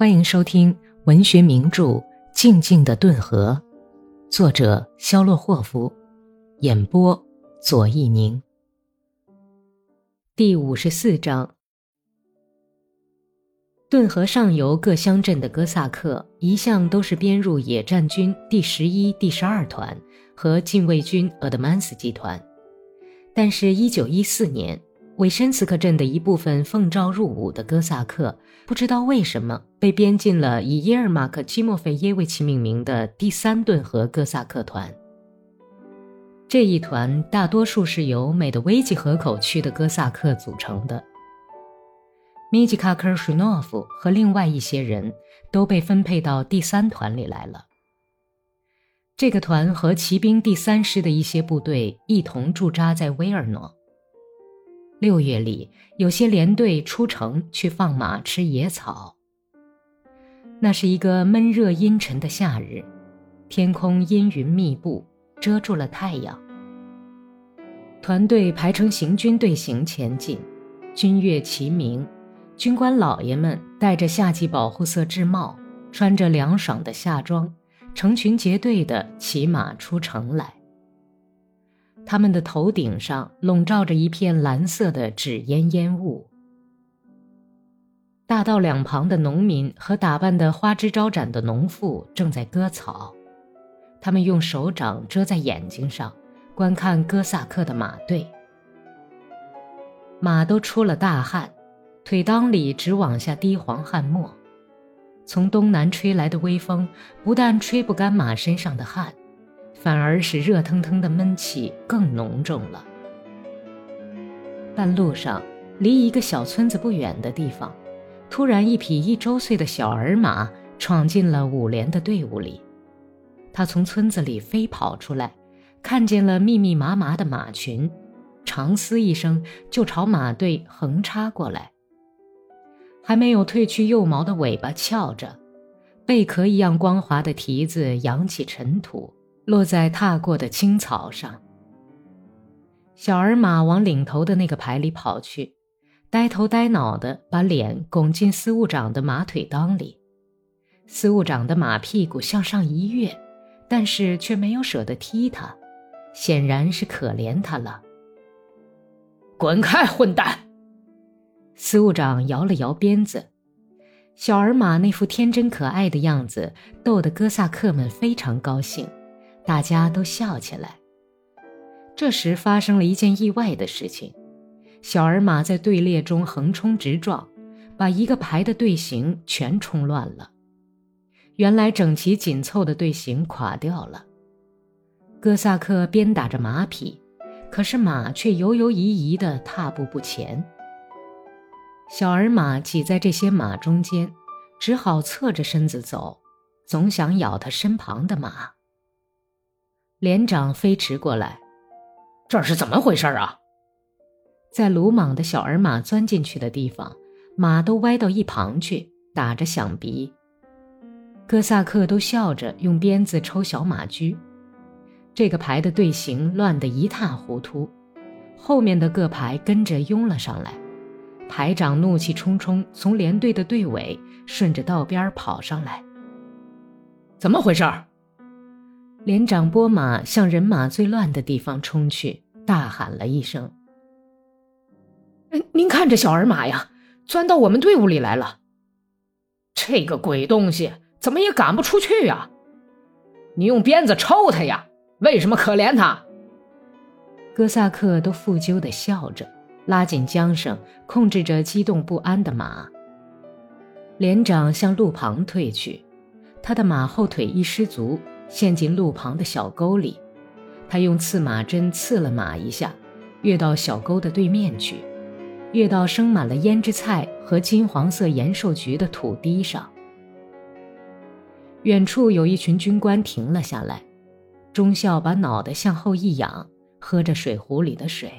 欢迎收听文学名著《静静的顿河》，作者肖洛霍夫，演播左一宁。第五十四章：顿河上游各乡镇的哥萨克一向都是编入野战军第十一、第十二团和禁卫军鄂德曼斯集团，但是，一九一四年。韦申斯克镇的一部分奉召入伍的哥萨克，不知道为什么被编进了以耶尔马克·基莫菲耶维奇命名的第三顿河哥萨克团。这一团大多数是由美德维吉河口区的哥萨克组成的。米吉卡科尔什诺夫和另外一些人都被分配到第三团里来了。这个团和骑兵第三师的一些部队一同驻扎在威尔诺。六月里，有些连队出城去放马吃野草。那是一个闷热阴沉的夏日，天空阴云密布，遮住了太阳。团队排成行军队形前进，军乐齐鸣，军官老爷们戴着夏季保护色制帽，穿着凉爽的夏装，成群结队地骑马出城来。他们的头顶上笼罩着一片蓝色的纸烟烟雾。大道两旁的农民和打扮得花枝招展的农妇正在割草，他们用手掌遮在眼睛上，观看哥萨克的马队。马都出了大汗，腿裆里直往下滴黄汗沫。从东南吹来的微风不但吹不干马身上的汗。反而使热腾腾的闷气更浓重了。半路上，离一个小村子不远的地方，突然一匹一周岁的小儿马闯进了五连的队伍里。他从村子里飞跑出来，看见了密密麻麻的马群，长嘶一声就朝马队横插过来。还没有褪去幼毛的尾巴翘着，贝壳一样光滑的蹄子扬起尘土。落在踏过的青草上。小儿马往领头的那个排里跑去，呆头呆脑的把脸拱进司务长的马腿裆里。司务长的马屁股向上一跃，但是却没有舍得踢他，显然是可怜他了。滚开，混蛋！司务长摇了摇鞭子。小儿马那副天真可爱的样子，逗得哥萨克们非常高兴。大家都笑起来。这时发生了一件意外的事情：小儿马在队列中横冲直撞，把一个排的队形全冲乱了。原来整齐紧凑的队形垮掉了。哥萨克鞭打着马匹，可是马却犹犹疑疑地踏步不前。小儿马挤在这些马中间，只好侧着身子走，总想咬他身旁的马。连长飞驰过来，这是怎么回事啊？在鲁莽的小儿马钻进去的地方，马都歪到一旁去，打着响鼻。哥萨克都笑着用鞭子抽小马驹。这个排的队形乱得一塌糊涂，后面的各排跟着拥了上来。排长怒气冲冲从连队的队尾顺着道边跑上来，怎么回事？连长拨马向人马最乱的地方冲去，大喊了一声：“您看这小儿马呀，钻到我们队伍里来了！这个鬼东西怎么也赶不出去呀？你用鞭子抽他呀！为什么可怜他？”哥萨克都负疚地笑着，拉紧缰绳，控制着激动不安的马。连长向路旁退去，他的马后腿一失足。陷进路旁的小沟里，他用刺马针刺了马一下，跃到小沟的对面去，跃到生满了胭脂菜和金黄色延寿菊的土地上。远处有一群军官停了下来，中校把脑袋向后一仰，喝着水壶里的水，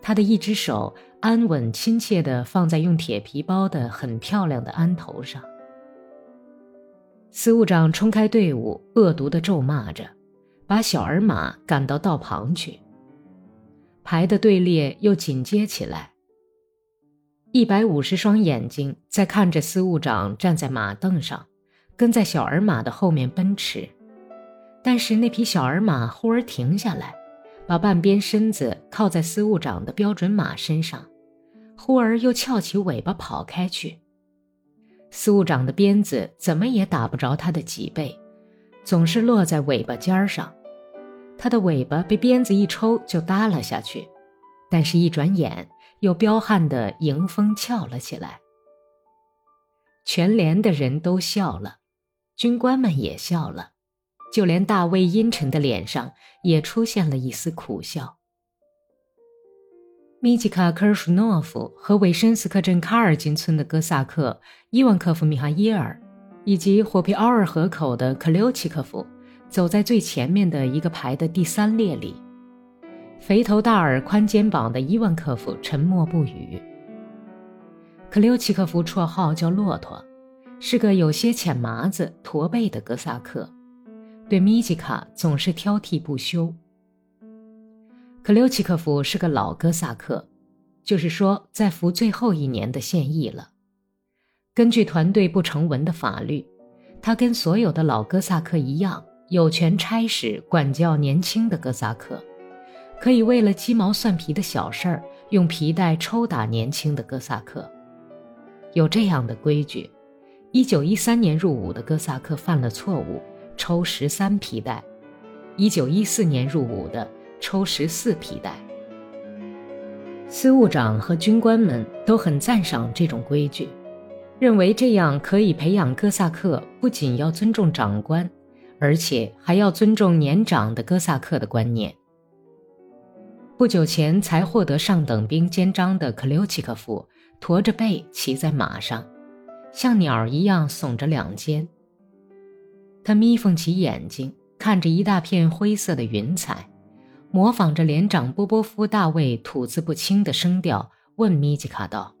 他的一只手安稳亲切地放在用铁皮包的很漂亮的鞍头上。司务长冲开队伍，恶毒地咒骂着，把小儿马赶到道旁去。排的队列又紧接起来。一百五十双眼睛在看着司务长站在马凳上，跟在小儿马的后面奔驰。但是那匹小儿马忽而停下来，把半边身子靠在司务长的标准马身上，忽而又翘起尾巴跑开去。司务长的鞭子怎么也打不着他的脊背，总是落在尾巴尖上。他的尾巴被鞭子一抽就耷了下去，但是一转眼。又彪悍的迎风翘了起来。全连的人都笑了，军官们也笑了，就连大卫阴沉的脸上也出现了一丝苦笑。米吉卡·科尔舒诺夫和韦申斯克镇卡尔金村的哥萨克伊万科夫·米哈耶尔，以及火皮奥尔河口的克留奇科夫，走在最前面的一个排的第三列里。肥头大耳、宽肩膀的伊万科夫沉默不语。克留奇科夫绰号叫骆驼，是个有些浅麻子、驼背的哥萨克，对米吉卡总是挑剔不休。克留奇科夫是个老哥萨克，就是说在服最后一年的现役了。根据团队不成文的法律，他跟所有的老哥萨克一样，有权差使、管教年轻的哥萨克。可以为了鸡毛蒜皮的小事儿用皮带抽打年轻的哥萨克，有这样的规矩。一九一三年入伍的哥萨克犯了错误，抽十三皮带；一九一四年入伍的抽十四皮带。司务长和军官们都很赞赏这种规矩，认为这样可以培养哥萨克不仅要尊重长官，而且还要尊重年长的哥萨克的观念。不久前才获得上等兵肩章的克留奇科夫驼着背骑在马上，像鸟一样耸着两肩。他眯缝起眼睛，看着一大片灰色的云彩，模仿着连长波波夫大卫吐字不清的声调，问米吉卡道：“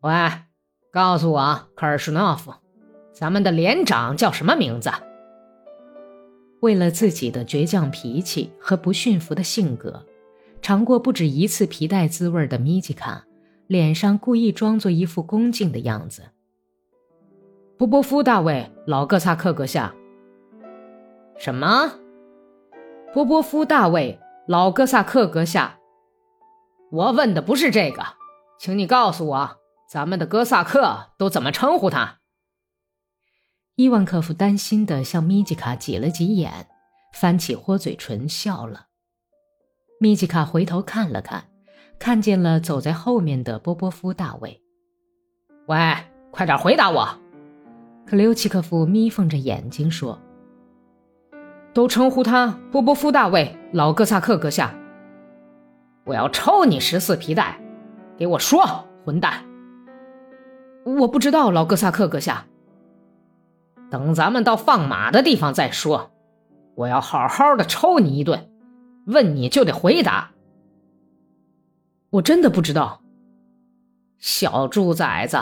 喂，告诉我，科尔舒诺夫，咱们的连长叫什么名字？”为了自己的倔强脾气和不驯服的性格。尝过不止一次皮带滋味的米吉卡，脸上故意装作一副恭敬的样子。波波夫大卫，老哥萨克阁下。什么？波波夫大卫，老哥萨克阁下。我问的不是这个，请你告诉我，咱们的哥萨克都怎么称呼他？伊万科夫担心的向米吉卡挤了挤眼，翻起豁嘴唇笑了。米吉卡回头看了看，看见了走在后面的波波夫大卫。喂，快点回答我！克留奇科夫眯缝着眼睛说：“都称呼他波波夫大卫，老哥萨克阁下。我要抽你十四皮带！给我说，混蛋！我不知道，老哥萨克阁下。等咱们到放马的地方再说。我要好好的抽你一顿。”问你就得回答，我真的不知道。小猪崽子，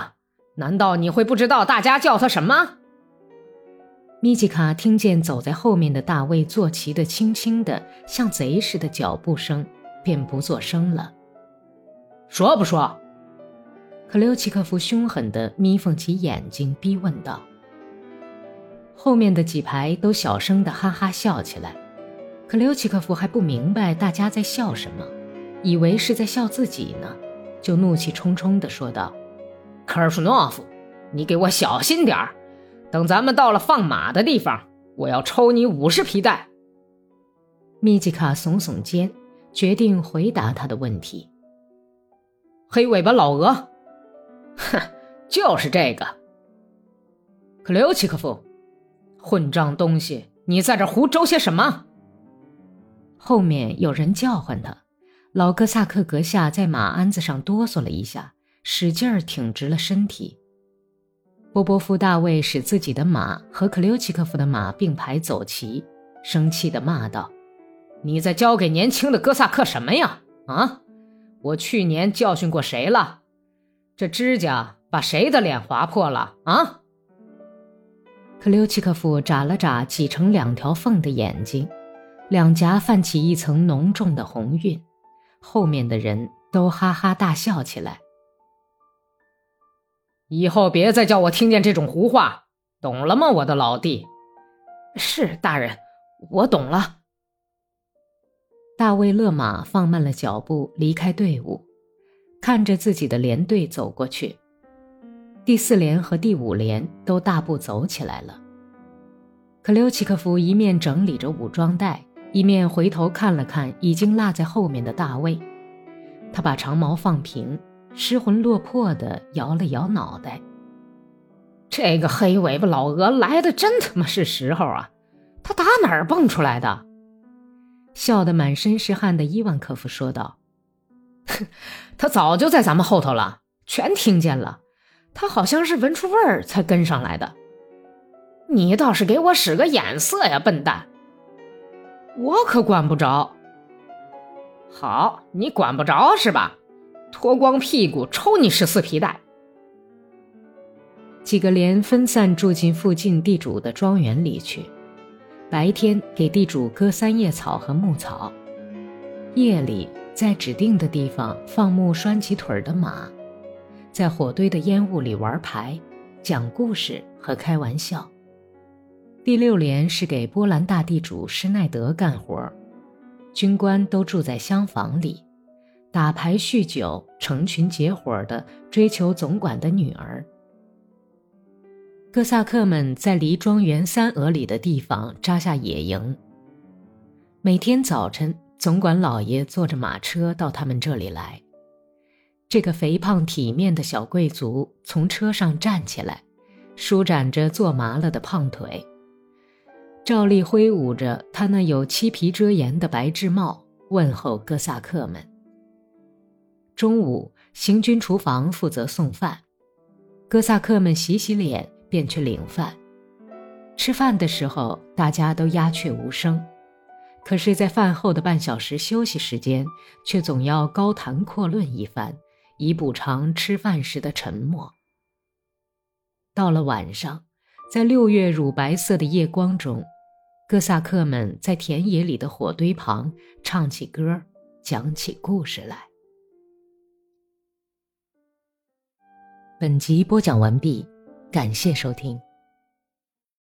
难道你会不知道大家叫他什么？米吉卡听见走在后面的大卫坐骑的轻轻的像贼似的脚步声，便不作声了。说不说？克留奇科夫凶狠的眯缝起眼睛，逼问道。后面的几排都小声的哈哈笑起来。可留奇科夫还不明白大家在笑什么，以为是在笑自己呢，就怒气冲冲地说道：“科尔舒诺夫，你给我小心点儿！等咱们到了放马的地方，我要抽你五十皮带。”米吉卡耸耸肩，决定回答他的问题：“黑尾巴老鹅，哼，就是这个。克留奇科夫，混账东西，你在这胡诌些什么？”后面有人叫唤他，老哥萨克阁下在马鞍子上哆嗦了一下，使劲儿挺直了身体。波波夫大卫使自己的马和克留奇科夫的马并排走齐，生气地骂道：“你在教给年轻的哥萨克什么呀？啊！我去年教训过谁了？这指甲把谁的脸划破了？啊！”克留奇科夫眨了眨挤成两条缝的眼睛。两颊泛起一层浓重的红晕，后面的人都哈哈大笑起来。以后别再叫我听见这种胡话，懂了吗，我的老弟？是大人，我懂了。大卫勒马放慢了脚步，离开队伍，看着自己的连队走过去。第四连和第五连都大步走起来了。克留奇科夫一面整理着武装带，一面回头看了看已经落在后面的大卫。他把长矛放平，失魂落魄地摇了摇脑袋。这个黑尾巴老鹅来的真他妈是时候啊！他打哪儿蹦出来的？笑得满身是汗的伊万科夫说道：“哼，他早就在咱们后头了，全听见了。他好像是闻出味儿才跟上来的。你倒是给我使个眼色呀，笨蛋！我可管不着。好，你管不着是吧？脱光屁股抽你十四皮带！”几个连分散住进附近地主的庄园里去。白天给地主割三叶草和牧草，夜里在指定的地方放牧拴起腿的马，在火堆的烟雾里玩牌、讲故事和开玩笑。第六连是给波兰大地主施耐德干活，军官都住在厢房里，打牌酗酒，成群结伙的追求总管的女儿。哥萨克们在离庄园三俄里的地方扎下野营。每天早晨，总管老爷坐着马车到他们这里来。这个肥胖体面的小贵族从车上站起来，舒展着坐麻了的胖腿，照例挥舞着他那有漆皮遮檐的白制帽，问候哥萨克们。中午，行军厨房负责送饭，哥萨克们洗洗脸。便去领饭。吃饭的时候，大家都鸦雀无声；可是，在饭后的半小时休息时间，却总要高谈阔论一番，以补偿吃饭时的沉默。到了晚上，在六月乳白色的夜光中，哥萨克们在田野里的火堆旁唱起歌，讲起故事来。本集播讲完毕。感谢收听。